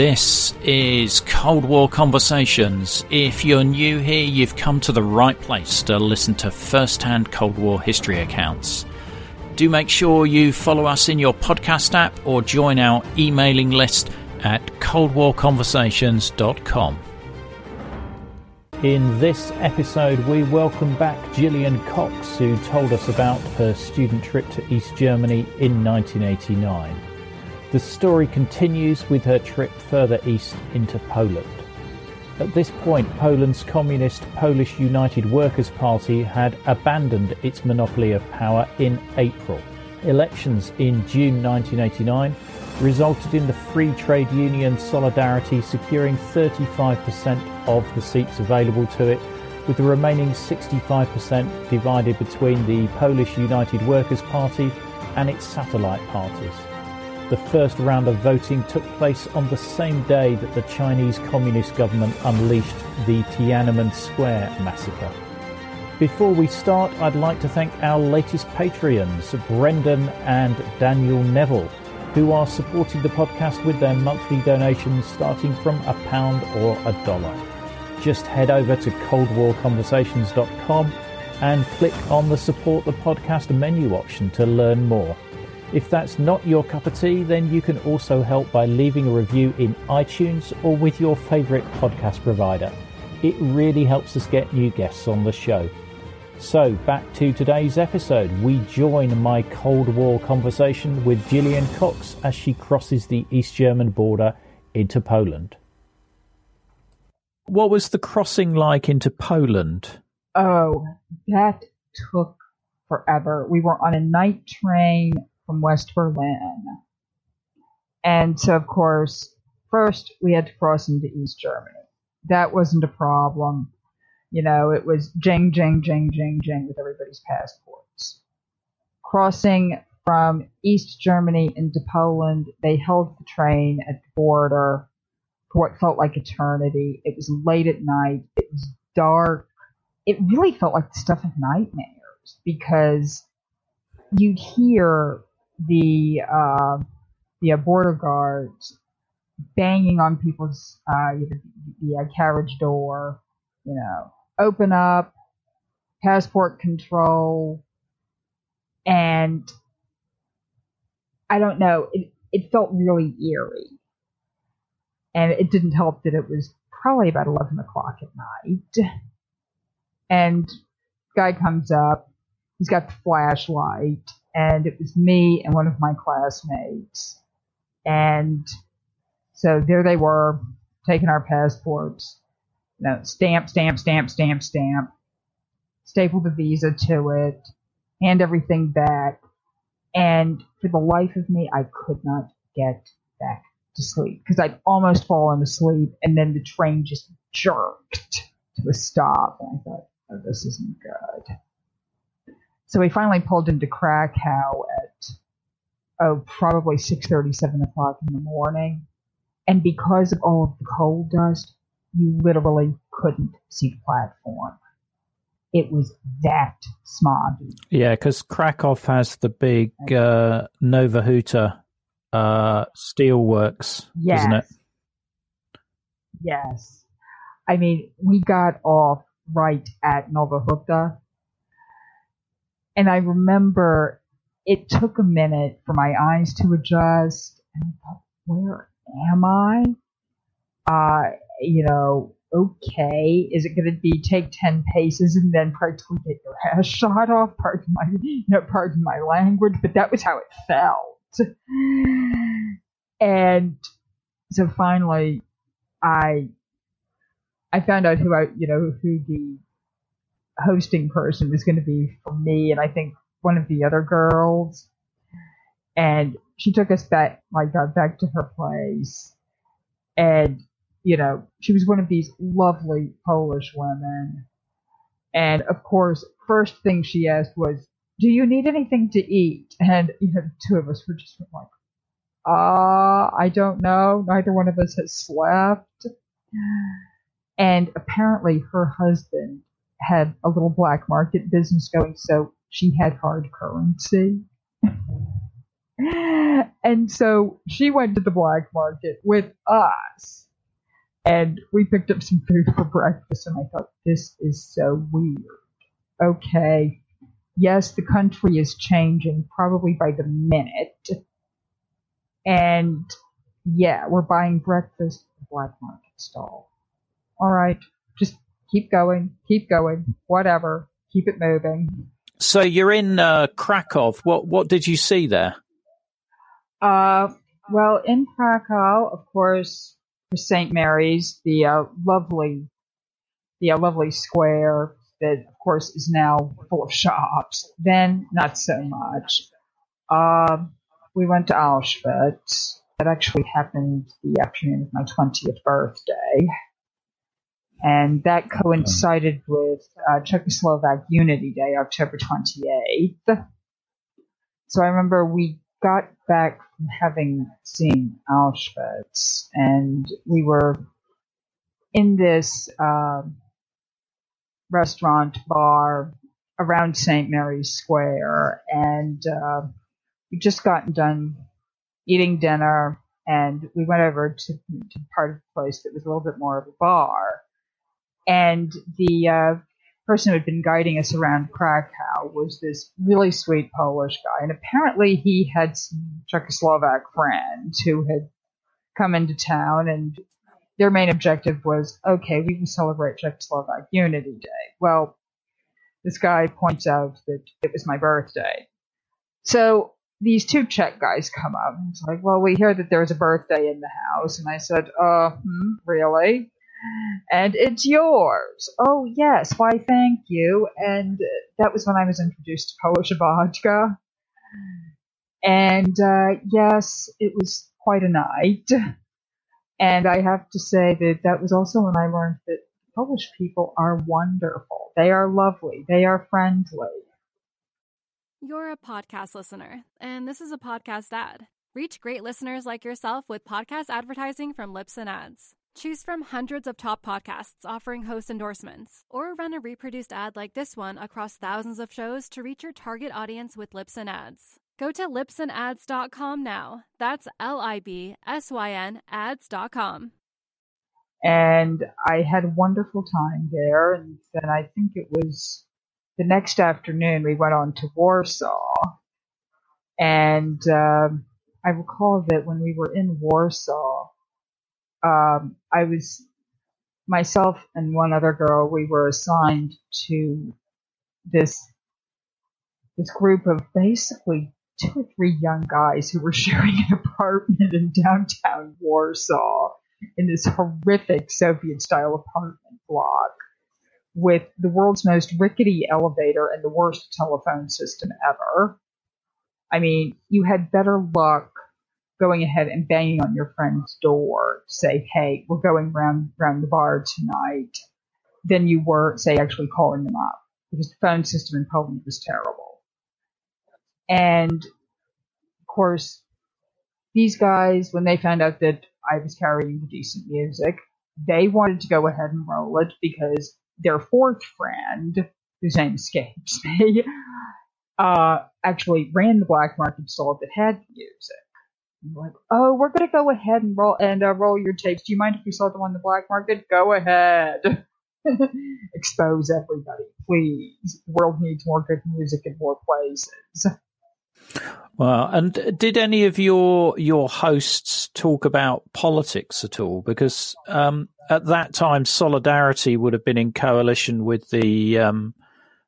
This is Cold War Conversations. If you're new here, you've come to the right place to listen to first hand Cold War history accounts. Do make sure you follow us in your podcast app or join our emailing list at coldwarconversations.com. In this episode, we welcome back Gillian Cox, who told us about her student trip to East Germany in 1989. The story continues with her trip further east into Poland. At this point, Poland's communist Polish United Workers' Party had abandoned its monopoly of power in April. Elections in June 1989 resulted in the Free Trade Union Solidarity securing 35% of the seats available to it, with the remaining 65% divided between the Polish United Workers' Party and its satellite parties. The first round of voting took place on the same day that the Chinese Communist government unleashed the Tiananmen Square massacre. Before we start, I'd like to thank our latest Patreons, Brendan and Daniel Neville, who are supporting the podcast with their monthly donations starting from a pound or a dollar. Just head over to coldwarconversations.com and click on the support the podcast menu option to learn more. If that's not your cup of tea, then you can also help by leaving a review in iTunes or with your favourite podcast provider. It really helps us get new guests on the show. So, back to today's episode. We join my Cold War conversation with Gillian Cox as she crosses the East German border into Poland. What was the crossing like into Poland? Oh, that took forever. We were on a night train from West Berlin. And so, of course, first we had to cross into East Germany. That wasn't a problem. You know, it was jing, jing, jing, jing, jing with everybody's passports. Crossing from East Germany into Poland, they held the train at the border for what felt like eternity. It was late at night. It was dark. It really felt like the stuff of nightmares because you'd hear the uh, the border guards banging on people's uh, the, uh, carriage door, you know, open up, passport control, and I don't know, it it felt really eerie, and it didn't help that it was probably about eleven o'clock at night, and guy comes up, he's got the flashlight and it was me and one of my classmates. And so there they were, taking our passports, you know, stamp, stamp, stamp, stamp, stamp, staple the visa to it, hand everything back. And for the life of me, I could not get back to sleep because I'd almost fallen asleep and then the train just jerked to a stop. And I thought, oh, this isn't good. So we finally pulled into Krakow at oh probably six thirty, seven o'clock in the morning, and because of all of the coal dust, you literally couldn't see the platform. It was that smoggy. Yeah, because Krakow has the big uh, Nowa Huta uh, steelworks, yes. isn't it? Yes. I mean, we got off right at Nowa Huta, and I remember it took a minute for my eyes to adjust. And I thought, where am I? Uh, you know, okay, is it going to be take 10 paces and then practically get your ass shot off? Pardon my, know, pardon my language, but that was how it felt. And so finally, I, I found out who I, you know, who the hosting person was going to be for me and I think one of the other girls. And she took us back, like, got back to her place. And, you know, she was one of these lovely Polish women. And of course, first thing she asked was, "Do you need anything to eat?" And you know, the two of us were just like, "Ah, uh, I don't know. Neither one of us has slept." And apparently, her husband had a little black market business going, so she had hard currency. and so she went to the black market with us. And we picked up some food for breakfast, and I thought, this is so weird. Okay, yes, the country is changing probably by the minute. And yeah, we're buying breakfast at the black market stall. All right, keep going, keep going, whatever, keep it moving. So you're in uh, Krakow. What what did you see there? Uh, well, in Krakow, of course, for St. Mary's, the uh, lovely, the uh, lovely square that, of course, is now full of shops. Then, not so much. Uh, we went to Auschwitz. That actually happened the afternoon of my 20th birthday. And that coincided with uh, Czechoslovak Unity Day, October 28th. So I remember we got back from having seen Auschwitz, and we were in this uh, restaurant bar around St. Mary's Square, and uh, we just gotten done eating dinner, and we went over to, to part of the place that was a little bit more of a bar, and the uh, person who had been guiding us around Krakow was this really sweet Polish guy. And apparently he had some Czechoslovak friends who had come into town and their main objective was, okay, we can celebrate Czechoslovak Unity Day. Well, this guy points out that it was my birthday. So these two Czech guys come up. It's like, well, we hear that there's a birthday in the house. And I said, uh, hmm, really? And it's yours. Oh, yes. Why, thank you. And that was when I was introduced to Polish vodka. And uh, yes, it was quite a night. And I have to say that that was also when I learned that Polish people are wonderful. They are lovely. They are friendly. You're a podcast listener, and this is a podcast ad. Reach great listeners like yourself with podcast advertising from Libsyn Ads. Choose from hundreds of top podcasts offering host endorsements, or run a reproduced ad like this one across thousands of shows to reach your target audience with Libsyn Ads. Go to libsynads.com now. That's L I B S Y N ads.com. And I had a wonderful time there. And then I think it was the next afternoon we went on to Warsaw. And um, I recall that when we were in Warsaw, um, I was myself and one other girl. We were assigned to this this group of basically two or three young guys who were sharing an apartment in downtown Warsaw in this horrific Soviet style apartment block with the world's most rickety elevator and the worst telephone system ever. I mean, you had better luck going ahead and banging on your friend's door to say, hey, we're going round, round the bar tonight, than you were, say, actually calling them up because the phone system in Poland was terrible. And of course, these guys, when they found out that I was carrying the decent music, they wanted to go ahead and roll it because their fourth friend, whose name escapes me, uh, actually ran the black market stall that had music like, oh, we're gonna go ahead and roll and uh, roll your tapes. Do you mind if we sell them on the black market? Go ahead. Expose everybody, please. The world needs more good music in more places. Well, and did any of your your hosts talk about politics at all? Because um, at that time, Solidarity would have been in coalition with the um,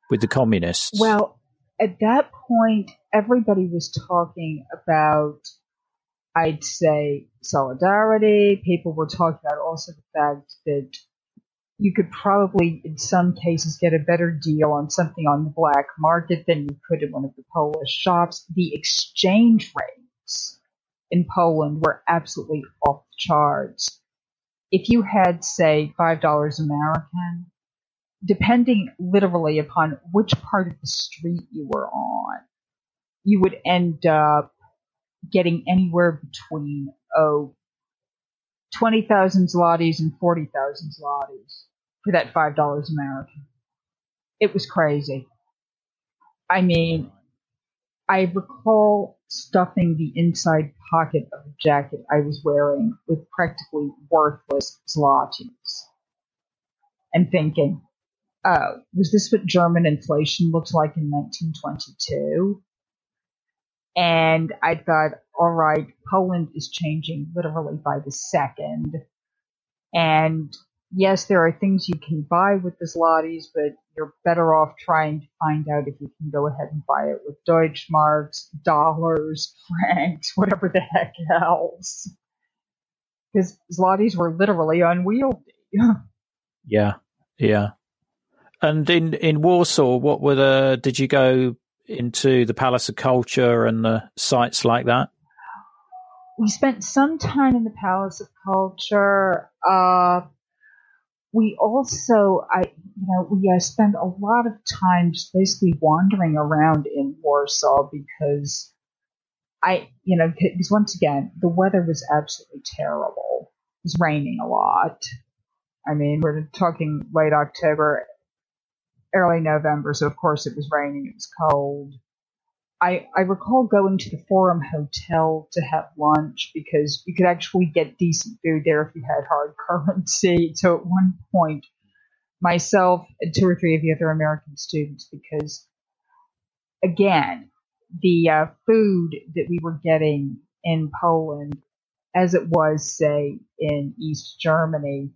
with the communists. Well, at that point, everybody was talking about I'd say solidarity. People were talking about also the fact that you could probably, in some cases, get a better deal on something on the black market than you could in one of the Polish shops. The exchange rates in Poland were absolutely off the charts. If you had, say, $5 American, depending literally upon which part of the street you were on, you would end up getting anywhere between, oh, 20,000 zlotys and 40,000 zlotys for that $5 American. It was crazy. I mean, I recall stuffing the inside pocket of the jacket I was wearing with practically worthless zlotys and thinking, oh, was this what German inflation looked like in 1922? And I thought, all right, Poland is changing literally by the second. And yes, there are things you can buy with the zlotys, but you're better off trying to find out if you can go ahead and buy it with Deutschmarks, dollars, francs, whatever the heck else. Because zlotys were literally unwieldy. yeah, yeah. And in, in Warsaw, what were the, did you go into the Palace of Culture and the sites like that? We spent some time in the Palace of Culture. Uh, we also, I, you know, we uh, spent a lot of time just basically wandering around in Warsaw because I, you know, because once again, the weather was absolutely terrible. It was raining a lot. I mean, we're talking late October, early November, so of course it was raining, it was cold. I, I recall going to the Forum Hotel to have lunch because you could actually get decent food there if you had hard currency. So at one point, myself and two or three of the other American students, because again, the uh, food that we were getting in Poland, as it was, say, in East Germany,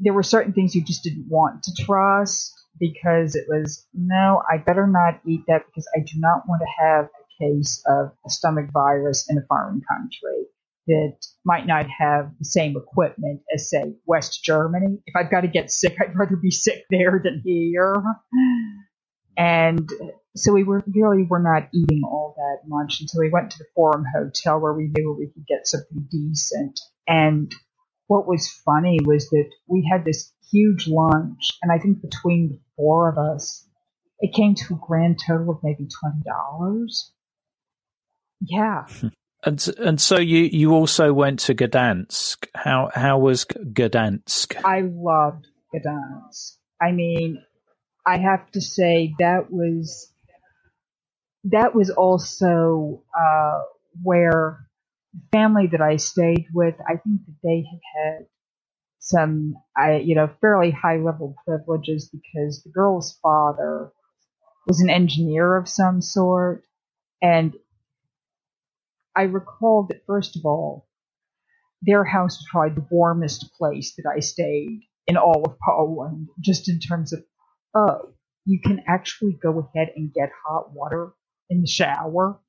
there were certain things you just didn't want to trust because it was no, I better not eat that because I do not want to have a case of a stomach virus in a foreign country that might not have the same equipment as say West Germany. If I've got to get sick, I'd rather be sick there than here. And so we were really were not eating all that much, and so we went to the Forum Hotel where we knew we could get something decent. And what was funny was that we had this huge lunch, and I think between the four of us, it came to a grand total of maybe twenty dollars. Yeah. And and so you you also went to Gdansk. How how was Gdansk? I loved Gdansk. I mean, I have to say that was that was also uh, where family that I stayed with. I think that they had had some, I, you know, fairly high level privileges because the girl's father was an engineer of some sort. And I recall that, first of all, their house was probably the warmest place that I stayed in all of Poland, just in terms of, oh, you can actually go ahead and get hot water in the shower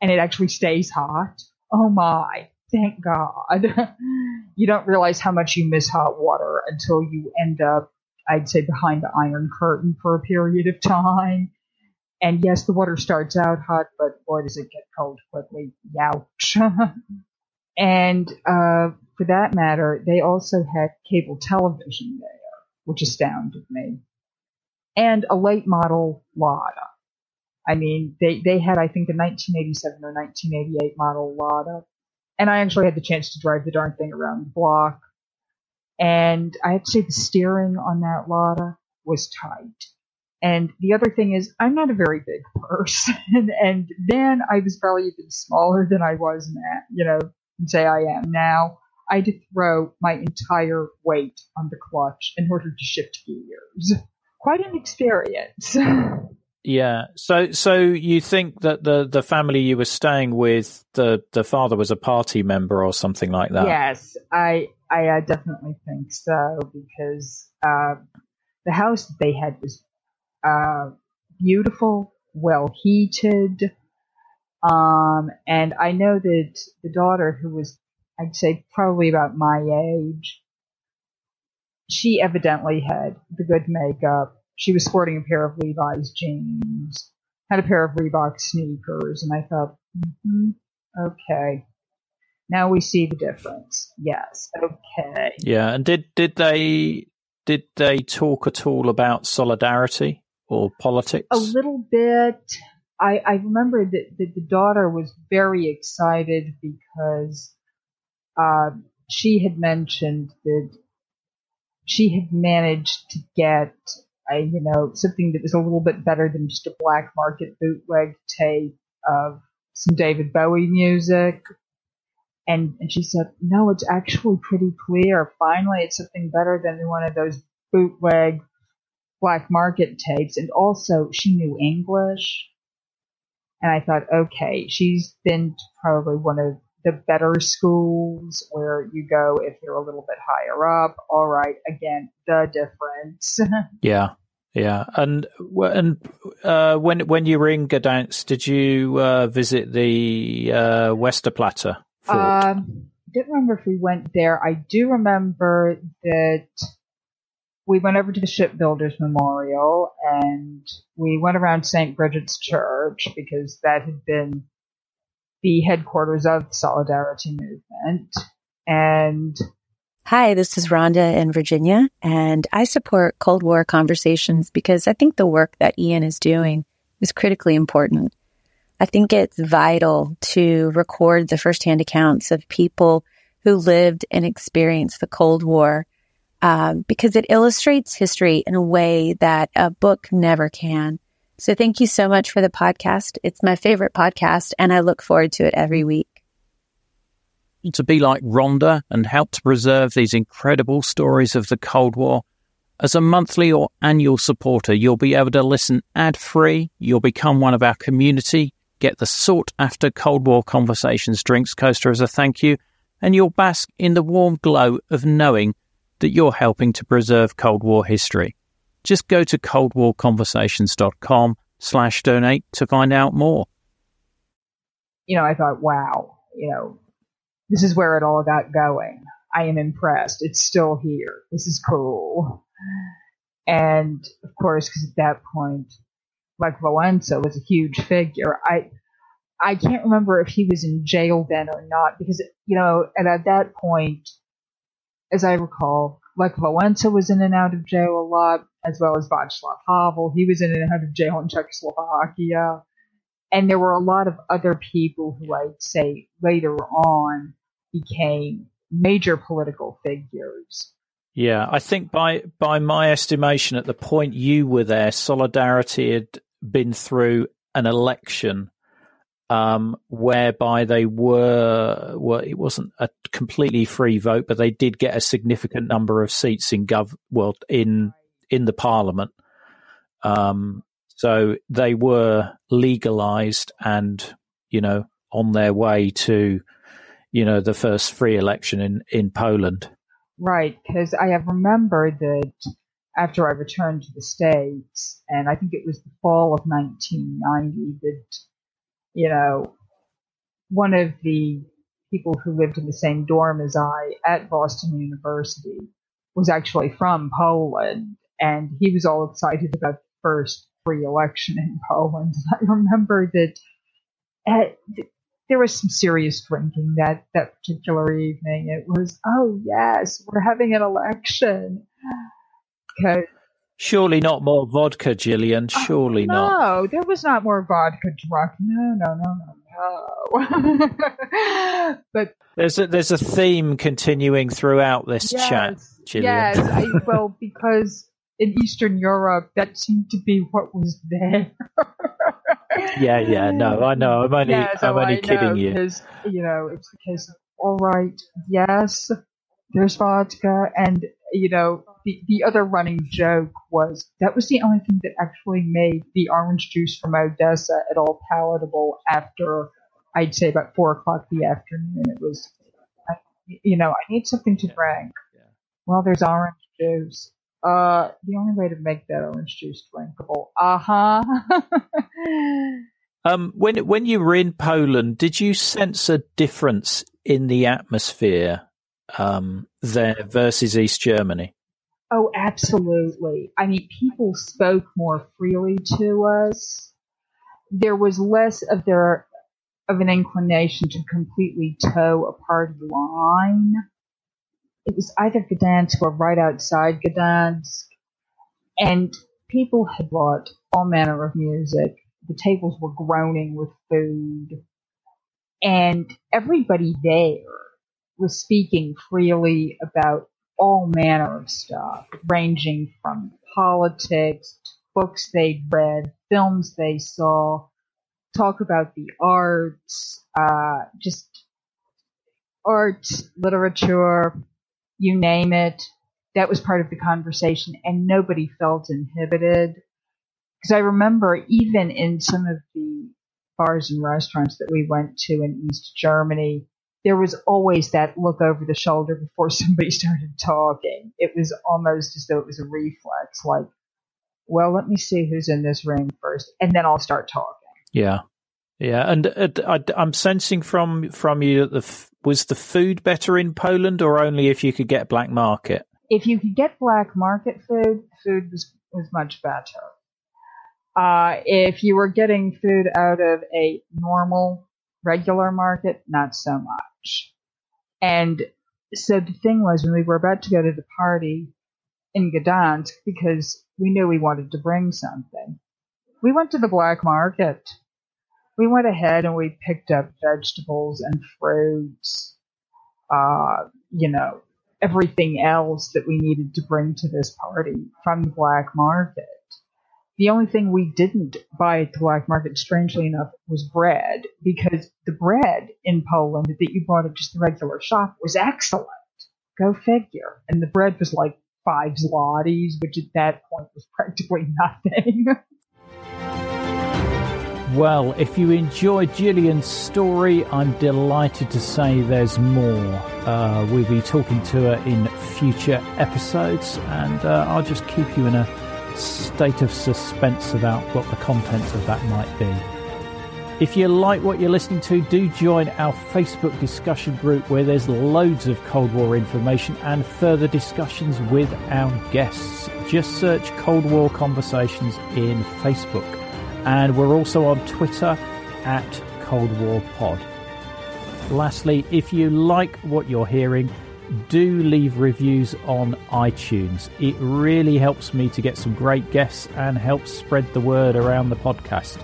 and it actually stays hot. Oh my. Thank God. you don't realize how much you miss hot water until you end up, I'd say, behind the Iron Curtain for a period of time. And yes, the water starts out hot, but boy, does it get cold quickly. Youch. and uh, for that matter, they also had cable television there, which astounded me. And a late model Lada. I mean, they, they had, I think, a 1987 or 1988 model Lada and I actually had the chance to drive the darn thing around the block. And I have to say the steering on that Lada was tight. And the other thing is, I'm not a very big person, and then I was probably even smaller than I was now, you know, say I am now. I had to throw my entire weight on the clutch in order to shift gears. Quite an experience. Yeah. So, so you think that the the family you were staying with, the the father was a party member or something like that? Yes, I I definitely think so because uh, the house they had was uh, beautiful, well heated, um, and I know that the daughter, who was I'd say probably about my age, she evidently had the good makeup she was sporting a pair of Levi's jeans, had a pair of Reebok sneakers, and I thought, mm-hmm, okay, now we see the difference. Yes, okay. Yeah, and did did they did they talk at all about solidarity or politics? A little bit. I, I remember that, that the daughter was very excited because uh, she had mentioned that she had managed to get you know something that was a little bit better than just a black market bootleg tape of some David Bowie music. And, and she said, no, it's actually pretty clear. Finally, it's something better than one of those bootleg black market tapes. And also, she knew English. And I thought, okay, she's been to probably one of the better schools where you go if you're a little bit higher up. All right, again, the difference. yeah, yeah, and and uh, when when you were in Gdansk, did you uh, visit the uh, Westerplatte fort? Um, I don't remember if we went there. I do remember that we went over to the Shipbuilders Memorial and we went around St. Bridget's Church because that had been the headquarters of the Solidarity Movement. And Hi, this is Rhonda in Virginia, and I support Cold War conversations because I think the work that Ian is doing is critically important. I think it's vital to record the firsthand accounts of people who lived and experienced the Cold War um, because it illustrates history in a way that a book never can. So thank you so much for the podcast. It's my favorite podcast, and I look forward to it every week to be like Rhonda and help to preserve these incredible stories of the Cold War? As a monthly or annual supporter, you'll be able to listen ad free. You'll become one of our community, get the sought after Cold War Conversations drinks coaster as a thank you, and you'll bask in the warm glow of knowing that you're helping to preserve Cold War history. Just go to coldwarconversations.com slash donate to find out more. You know, I thought, wow, you know, this is where it all got going. I am impressed. It's still here. This is cool. And of course, because at that point, like Wałęsa was a huge figure. I I can't remember if he was in jail then or not because you know, and at that point, as I recall, like Wałęsa was in and out of jail a lot, as well as Václav Havel. He was in and out of jail in Czechoslovakia. And there were a lot of other people who I'd say later on became major political figures. Yeah, I think by by my estimation, at the point you were there, Solidarity had been through an election um, whereby they were well, it wasn't a completely free vote, but they did get a significant number of seats in gov well in in the parliament. Um, so they were legalized and you know on their way to you know, the first free election in, in Poland. Right, because I have remembered that after I returned to the States, and I think it was the fall of 1990, that, you know, one of the people who lived in the same dorm as I at Boston University was actually from Poland, and he was all excited about the first free election in Poland. I remember that at, there was some serious drinking that that particular evening. It was, oh yes, we're having an election. Surely not more vodka, Gillian. Oh, Surely no, not. No, there was not more vodka drunk. No, no, no, no, no. but there's a there's a theme continuing throughout this yes, chat, Gillian. Yes, I, well, because in Eastern Europe, that seemed to be what was there. yeah, yeah, no, I know. I'm only, yeah, so I'm only I kidding you. Because, you know, it's the case of, all right, yes, there's vodka. And, you know, the, the other running joke was that was the only thing that actually made the orange juice from Odessa at all palatable after, I'd say, about four o'clock the afternoon. It was, you know, I need something to drink. Well, there's orange juice. Uh, the only way to make that orange juice drinkable. Uh huh. um, when when you were in Poland, did you sense a difference in the atmosphere um, there versus East Germany? Oh, absolutely. I mean, people spoke more freely to us. There was less of their of an inclination to completely toe a party line it was either Gdansk or right outside Gdansk, and people had brought all manner of music. The tables were groaning with food, and everybody there was speaking freely about all manner of stuff, ranging from politics, books they'd read, films they saw, talk about the arts, uh, just art, literature, you name it. That was part of the conversation, and nobody felt inhibited. Because I remember even in some of the bars and restaurants that we went to in East Germany, there was always that look over the shoulder before somebody started talking. It was almost as though it was a reflex, like, well, let me see who's in this room first, and then I'll start talking. Yeah, yeah, and uh, I, am sensing from from you that the f- was the food better in Poland, or only if you could get black market. If you could get black market food, food was was much better. Uh, if you were getting food out of a normal, regular market, not so much. And so the thing was, when we were about to go to the party in Gdansk, because we knew we wanted to bring something, we went to the black market. We went ahead and we picked up vegetables and fruits, uh, you know, everything else that we needed to bring to this party from the black market. The only thing we didn't buy at the black market, strangely enough, was bread because the bread in Poland that you bought at just the regular shop was excellent. Go figure. And the bread was like five zlotys, which at that point was practically nothing. Well, if you enjoyed Gillian's story, I'm delighted to say there's more. Uh, we'll be talking to her in future episodes, and uh, I'll just keep you in a state of suspense about what the contents of that might be. If you like what you're listening to, do join our Facebook discussion group where there's loads of Cold War information and further discussions with our guests. Just search Cold War Conversations in Facebook. And we're also on Twitter at Cold War Pod. Lastly, if you like what you're hearing, do leave reviews on iTunes. It really helps me to get some great guests and helps spread the word around the podcast.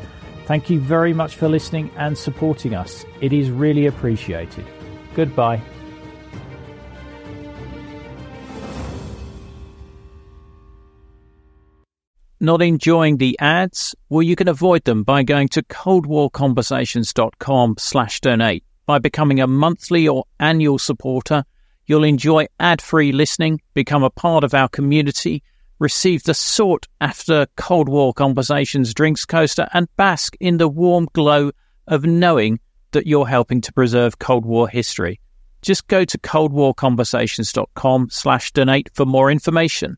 Thank you very much for listening and supporting us. It is really appreciated. Goodbye. Not enjoying the ads? Well, you can avoid them by going to coldwarconversations.com slash donate. By becoming a monthly or annual supporter, You'll enjoy ad free listening, become a part of our community, receive the sought after Cold War Conversations drinks coaster, and bask in the warm glow of knowing that you're helping to preserve Cold War history. Just go to coldwarconversations.com slash donate for more information.